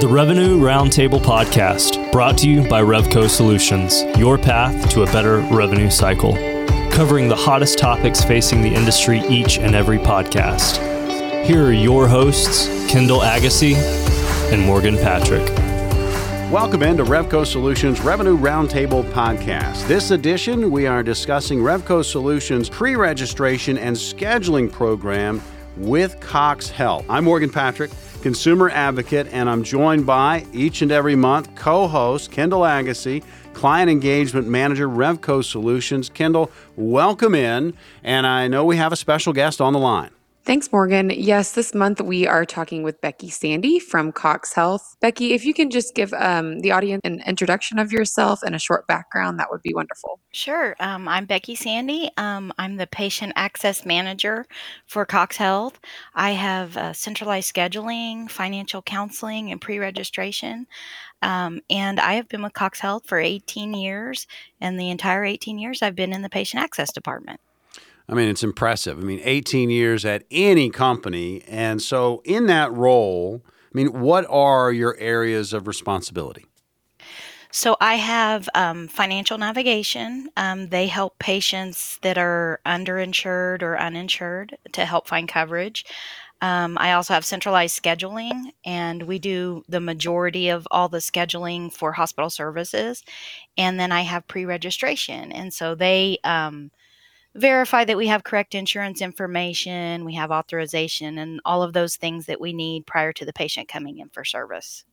The Revenue Roundtable Podcast, brought to you by Revco Solutions, your path to a better revenue cycle. Covering the hottest topics facing the industry each and every podcast. Here are your hosts, Kendall Agassi and Morgan Patrick. Welcome into Revco Solutions Revenue Roundtable Podcast. This edition, we are discussing Revco Solutions pre registration and scheduling program with Cox Health. I'm Morgan Patrick consumer advocate, and I'm joined by each and every month co host Kendall Agassi, client engagement manager, Revco Solutions. Kendall, welcome in. And I know we have a special guest on the line. Thanks, Morgan. Yes, this month we are talking with Becky Sandy from Cox Health. Becky, if you can just give um, the audience an introduction of yourself and a short background, that would be wonderful. Sure. Um, I'm Becky Sandy. Um, I'm the patient access manager for Cox Health. I have uh, centralized scheduling, financial counseling, and pre registration. Um, and I have been with Cox Health for 18 years. And the entire 18 years, I've been in the patient access department. I mean, it's impressive. I mean, 18 years at any company. And so, in that role, I mean, what are your areas of responsibility? So, I have um, financial navigation. Um, they help patients that are underinsured or uninsured to help find coverage. Um, I also have centralized scheduling, and we do the majority of all the scheduling for hospital services. And then I have pre registration. And so they, um, verify that we have correct insurance information, we have authorization, and all of those things that we need prior to the patient coming in for service.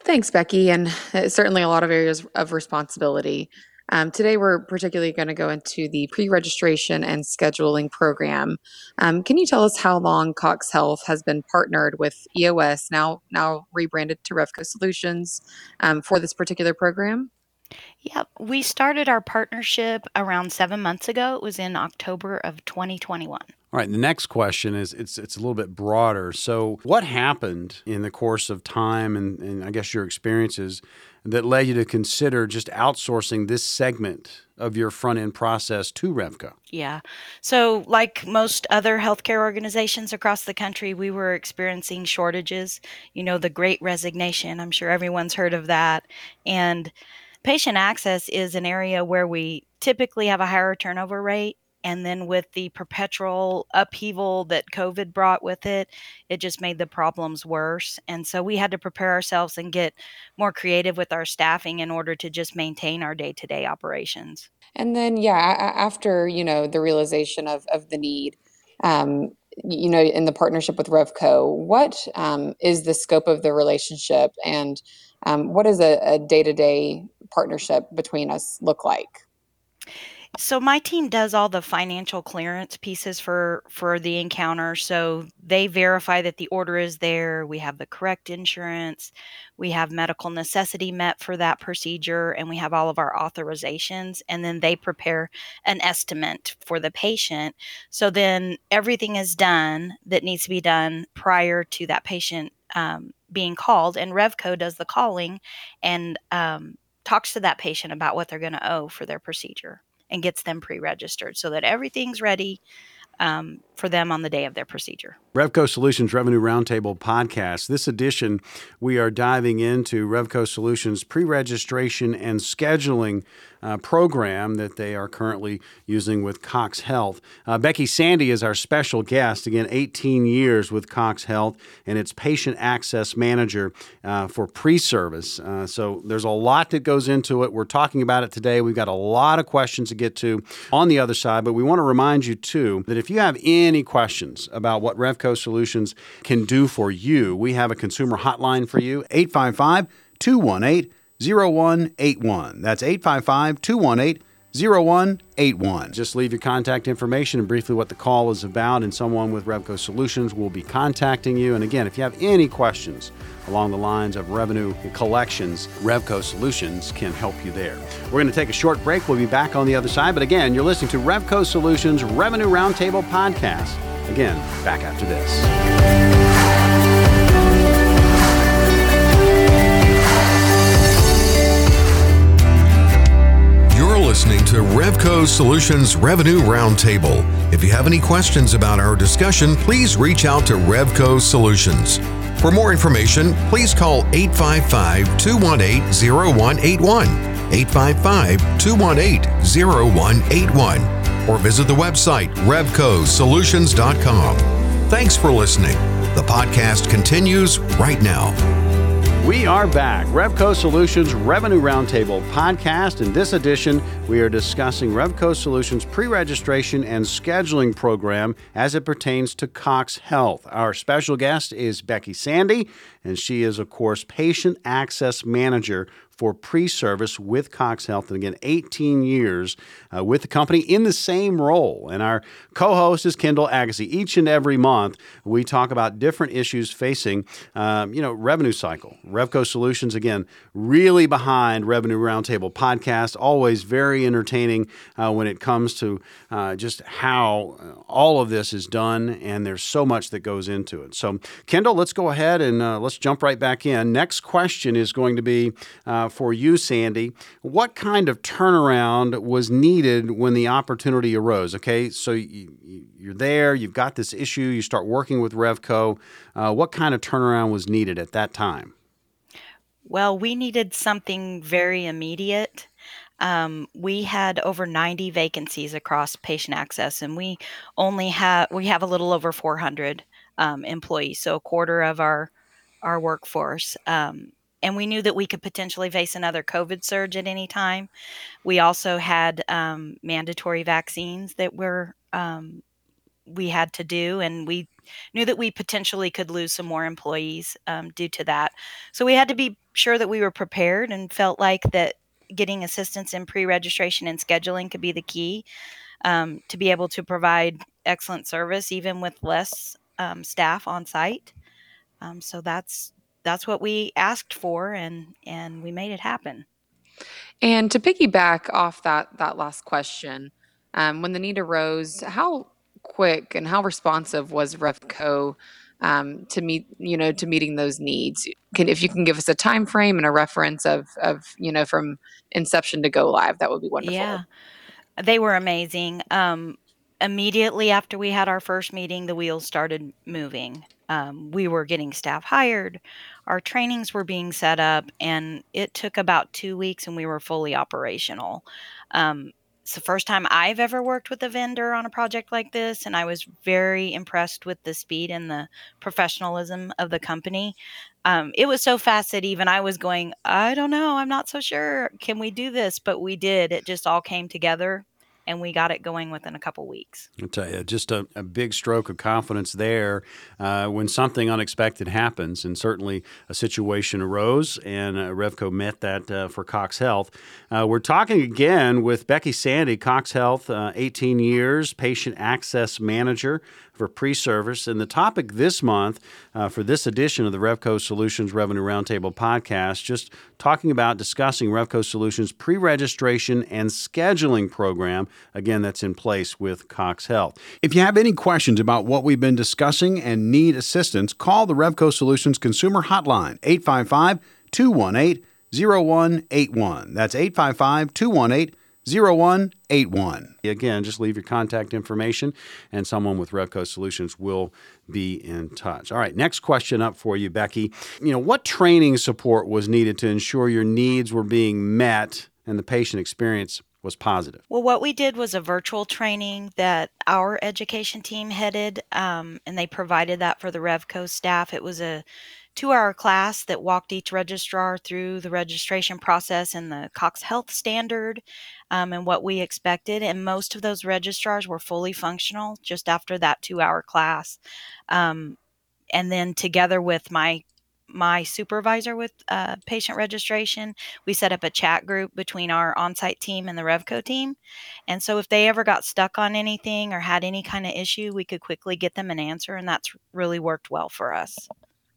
Thanks, Becky. And uh, certainly a lot of areas of responsibility. Um, today, we're particularly going to go into the pre registration and scheduling program. Um, can you tell us how long Cox Health has been partnered with EOS, now, now rebranded to Revco Solutions, um, for this particular program? Yeah, we started our partnership around seven months ago. It was in October of 2021. All right. The next question is it's it's a little bit broader. So, what happened in the course of time and, and I guess your experiences that led you to consider just outsourcing this segment of your front end process to Revco? Yeah. So, like most other healthcare organizations across the country, we were experiencing shortages. You know, the great resignation. I'm sure everyone's heard of that. And Patient access is an area where we typically have a higher turnover rate. And then with the perpetual upheaval that COVID brought with it, it just made the problems worse. And so we had to prepare ourselves and get more creative with our staffing in order to just maintain our day to day operations. And then, yeah, after, you know, the realization of, of the need, um, you know, in the partnership with Revco, what um, is the scope of the relationship and um, what does a day to day partnership between us look like? So my team does all the financial clearance pieces for for the encounter. So they verify that the order is there, we have the correct insurance, we have medical necessity met for that procedure, and we have all of our authorizations and then they prepare an estimate for the patient. So then everything is done that needs to be done prior to that patient um, being called and Revco does the calling and um, talks to that patient about what they're going to owe for their procedure and gets them pre registered so that everything's ready um, for them on the day of their procedure. Revco Solutions Revenue Roundtable podcast. This edition, we are diving into Revco Solutions pre registration and scheduling uh, program that they are currently using with Cox Health. Uh, Becky Sandy is our special guest. Again, 18 years with Cox Health, and it's patient access manager uh, for pre service. Uh, so there's a lot that goes into it. We're talking about it today. We've got a lot of questions to get to on the other side, but we want to remind you, too, that if you have any questions about what Revco Solutions can do for you, we have a consumer hotline for you 855 218 0181. That's 855 218 0181. Just leave your contact information and briefly what the call is about, and someone with Revco Solutions will be contacting you. And again, if you have any questions along the lines of revenue collections, Revco Solutions can help you there. We're going to take a short break. We'll be back on the other side. But again, you're listening to Revco Solutions Revenue Roundtable Podcast. Again, back after this. Listening to Revco Solutions Revenue Roundtable. If you have any questions about our discussion, please reach out to Revco Solutions. For more information, please call 855 218 0181. 855 218 0181 or visit the website revcosolutions.com. Thanks for listening. The podcast continues right now. We are back. Revco Solutions Revenue Roundtable podcast. In this edition, we are discussing Revco Solutions pre registration and scheduling program as it pertains to Cox Health. Our special guest is Becky Sandy, and she is, of course, Patient Access Manager for pre service with Cox Health. And again, 18 years uh, with the company in the same role. And our co host is Kendall Agassi. Each and every month, we talk about different issues facing, um, you know, revenue cycle. Revco Solutions, again, really behind Revenue Roundtable podcast, always very entertaining uh, when it comes to uh, just how uh, all of this is done. And there's so much that goes into it. So, Kendall, let's go ahead and uh, let's jump right back in. Next question is going to be uh, for you, Sandy. What kind of turnaround was needed when the opportunity arose? Okay, so you, you're there, you've got this issue, you start working with Revco. Uh, what kind of turnaround was needed at that time? Well, we needed something very immediate. Um, we had over 90 vacancies across patient access, and we only have we have a little over 400 um, employees, so a quarter of our our workforce. Um, and we knew that we could potentially face another COVID surge at any time. We also had um, mandatory vaccines that were um, we had to do, and we knew that we potentially could lose some more employees um, due to that. So we had to be sure that we were prepared and felt like that getting assistance in pre-registration and scheduling could be the key um, to be able to provide excellent service even with less um, staff on site. Um, so that's that's what we asked for and and we made it happen. And to piggyback off that that last question um, when the need arose how quick and how responsive was revco um, to meet you know to meeting those needs? Can if you can give us a time frame and a reference of of you know from inception to go live that would be wonderful. Yeah. They were amazing. Um, immediately after we had our first meeting the wheels started moving um, we were getting staff hired, our trainings were being set up, and it took about two weeks and we were fully operational. Um, it's the first time I've ever worked with a vendor on a project like this, and I was very impressed with the speed and the professionalism of the company. Um, it was so fast that even I was going, I don't know, I'm not so sure. Can we do this? But we did. It just all came together and we got it going within a couple weeks. I'll tell you, just a, a big stroke of confidence there uh, when something unexpected happens, and certainly a situation arose, and uh, Revco met that uh, for Cox Health. Uh, we're talking again with Becky Sandy, Cox Health, uh, 18 years, patient access manager for pre service. And the topic this month uh, for this edition of the Revco Solutions Revenue Roundtable podcast, just talking about discussing Revco Solutions pre registration and scheduling program, again, that's in place with Cox Health. If you have any questions about what we've been discussing and need assistance, call the Revco Solutions Consumer Hotline, 855 218 0181. That's 855 218 0181. Again, just leave your contact information and someone with Revco Solutions will be in touch. All right, next question up for you, Becky. You know, what training support was needed to ensure your needs were being met and the patient experience was positive? Well, what we did was a virtual training that our education team headed, um, and they provided that for the Revco staff. It was a two hour class that walked each registrar through the registration process and the Cox Health standard um, and what we expected. And most of those registrars were fully functional just after that two hour class. Um, and then together with my my supervisor with uh, patient registration, we set up a chat group between our on-site team and the Revco team. And so if they ever got stuck on anything or had any kind of issue, we could quickly get them an answer, and that's really worked well for us.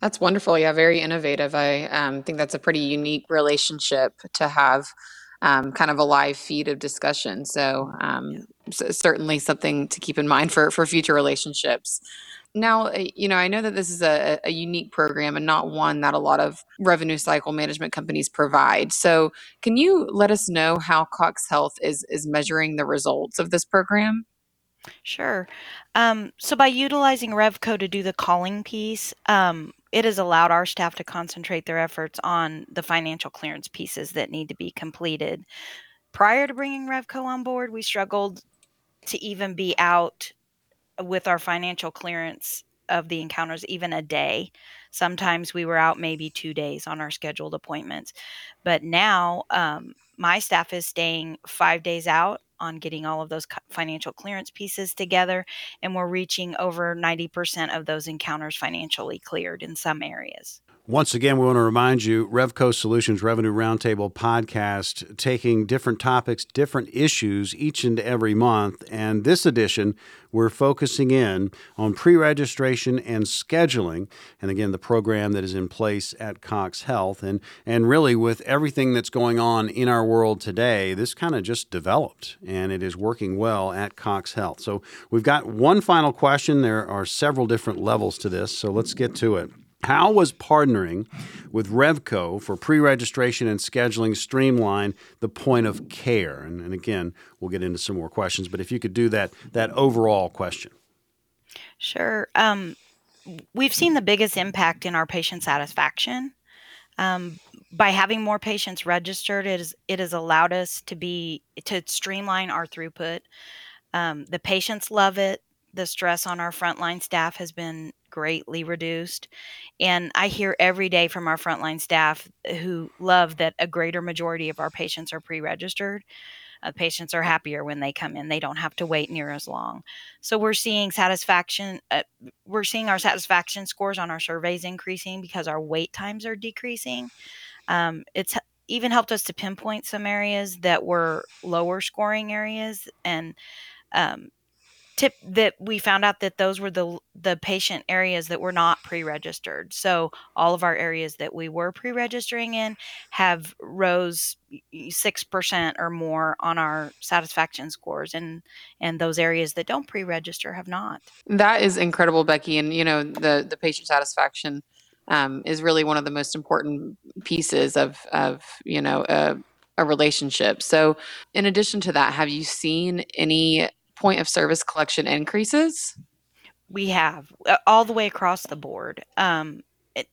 That's wonderful. Yeah, very innovative. I um, think that's a pretty unique relationship to have um, kind of a live feed of discussion. So, um, certainly something to keep in mind for, for future relationships. Now, uh, you know, I know that this is a, a unique program and not one that a lot of revenue cycle management companies provide. So, can you let us know how Cox Health is is measuring the results of this program? Sure. Um, so by utilizing Revco to do the calling piece, um, it has allowed our staff to concentrate their efforts on the financial clearance pieces that need to be completed. Prior to bringing Revco on board, we struggled to even be out with our financial clearance of the encounters even a day. Sometimes we were out maybe two days on our scheduled appointments. But now um, my staff is staying five days out on getting all of those financial clearance pieces together, and we're reaching over 90% of those encounters financially cleared in some areas. Once again, we want to remind you Revco Solutions Revenue Roundtable podcast, taking different topics, different issues each and every month. And this edition, we're focusing in on pre registration and scheduling. And again, the program that is in place at Cox Health. And, and really, with everything that's going on in our world today, this kind of just developed and it is working well at Cox Health. So we've got one final question. There are several different levels to this. So let's get to it. How was partnering with Revco for pre registration and scheduling streamline the point of care? And, and, again, we'll get into some more questions, but if you could do that, that overall question. Sure. Um, we've seen the biggest impact in our patient satisfaction. Um, by having more patients registered, it, is, it has allowed us to be to streamline our throughput. Um, the patients love it. The stress on our frontline staff has been greatly reduced. And I hear every day from our frontline staff who love that a greater majority of our patients are pre registered. Uh, patients are happier when they come in. They don't have to wait near as long. So we're seeing satisfaction. Uh, we're seeing our satisfaction scores on our surveys increasing because our wait times are decreasing. Um, it's even helped us to pinpoint some areas that were lower scoring areas and um, tip that we found out that those were the the patient areas that were not pre-registered. So all of our areas that we were pre-registering in have rose 6% or more on our satisfaction scores and and those areas that don't pre-register have not. That is incredible becky and you know the the patient satisfaction um, is really one of the most important pieces of of you know a, a relationship. So in addition to that have you seen any point of service collection increases? We have uh, all the way across the board. Um,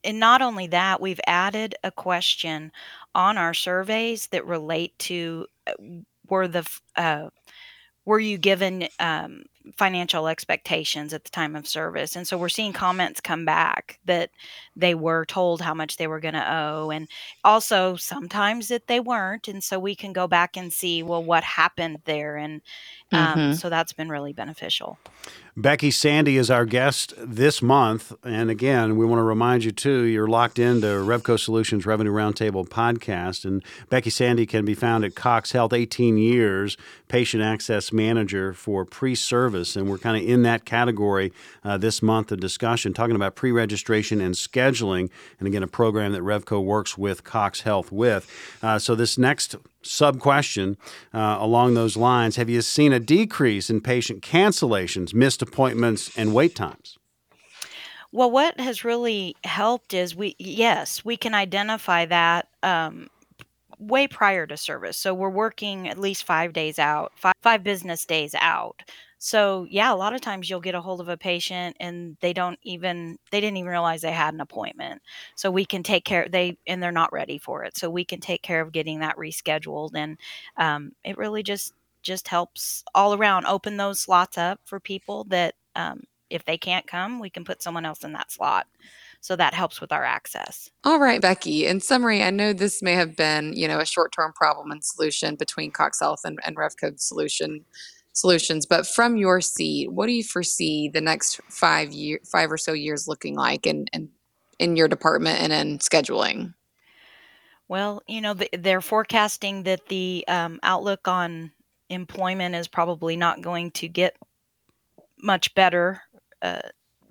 and not only that, we've added a question on our surveys that relate to uh, were the uh, were you given um, financial expectations at the time of service and so we're seeing comments come back that they were told how much they were going to owe and also sometimes that they weren't and so we can go back and see well what happened there and um, mm-hmm. so that's been really beneficial Becky Sandy is our guest this month. And again, we want to remind you, too, you're locked into Revco Solutions Revenue Roundtable podcast. And Becky Sandy can be found at Cox Health, 18 years, patient access manager for pre service. And we're kind of in that category uh, this month of discussion, talking about pre registration and scheduling. And again, a program that Revco works with Cox Health with. Uh, so, this next sub question uh, along those lines Have you seen a decrease in patient cancellations, missed appointments, and wait times? Well, what has really helped is we, yes, we can identify that um, way prior to service. So we're working at least five days out, five, five business days out. So yeah, a lot of times you'll get a hold of a patient and they don't even they didn't even realize they had an appointment. So we can take care they and they're not ready for it. So we can take care of getting that rescheduled and um, it really just just helps all around open those slots up for people that um, if they can't come, we can put someone else in that slot. So that helps with our access. All right, Becky. In summary, I know this may have been, you know, a short-term problem and solution between Cox Health and, and Revco Solution solutions. But from your seat, what do you foresee the next five year, five or so years looking like in in, in your department and in scheduling? Well, you know, they're forecasting that the um, outlook on employment is probably not going to get much better uh,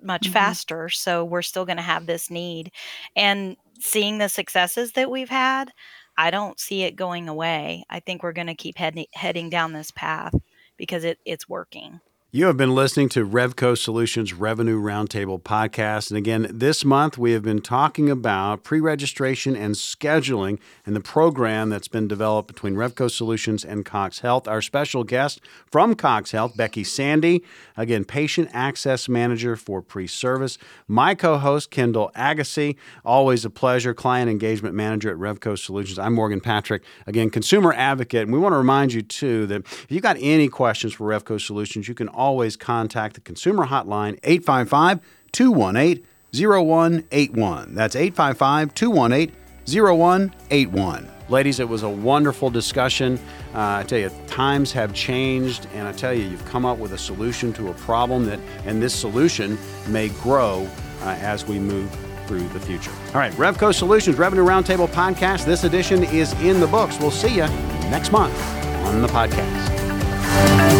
much mm-hmm. faster. So we're still going to have this need. And seeing the successes that we've had, I don't see it going away. I think we're going to keep heading heading down this path because it, it's working. You have been listening to Revco Solutions Revenue Roundtable podcast. And again, this month we have been talking about pre registration and scheduling and the program that's been developed between Revco Solutions and Cox Health. Our special guest from Cox Health, Becky Sandy, again, Patient Access Manager for Pre Service. My co host, Kendall Agassi, always a pleasure, Client Engagement Manager at Revco Solutions. I'm Morgan Patrick, again, Consumer Advocate. And we want to remind you, too, that if you've got any questions for Revco Solutions, you can always contact the consumer hotline 855 218 0181. That's 855 218 0181. Ladies, it was a wonderful discussion. Uh, I tell you, times have changed, and I tell you, you've come up with a solution to a problem that, and this solution may grow uh, as we move through the future. All right, Revco Solutions Revenue Roundtable podcast. This edition is in the books. We'll see you next month on the podcast.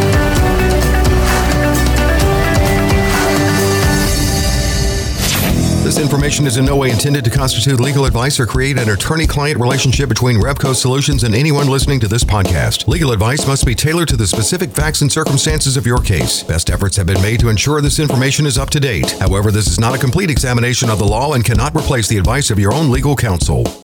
This information is in no way intended to constitute legal advice or create an attorney client relationship between Revco Solutions and anyone listening to this podcast. Legal advice must be tailored to the specific facts and circumstances of your case. Best efforts have been made to ensure this information is up to date. However, this is not a complete examination of the law and cannot replace the advice of your own legal counsel.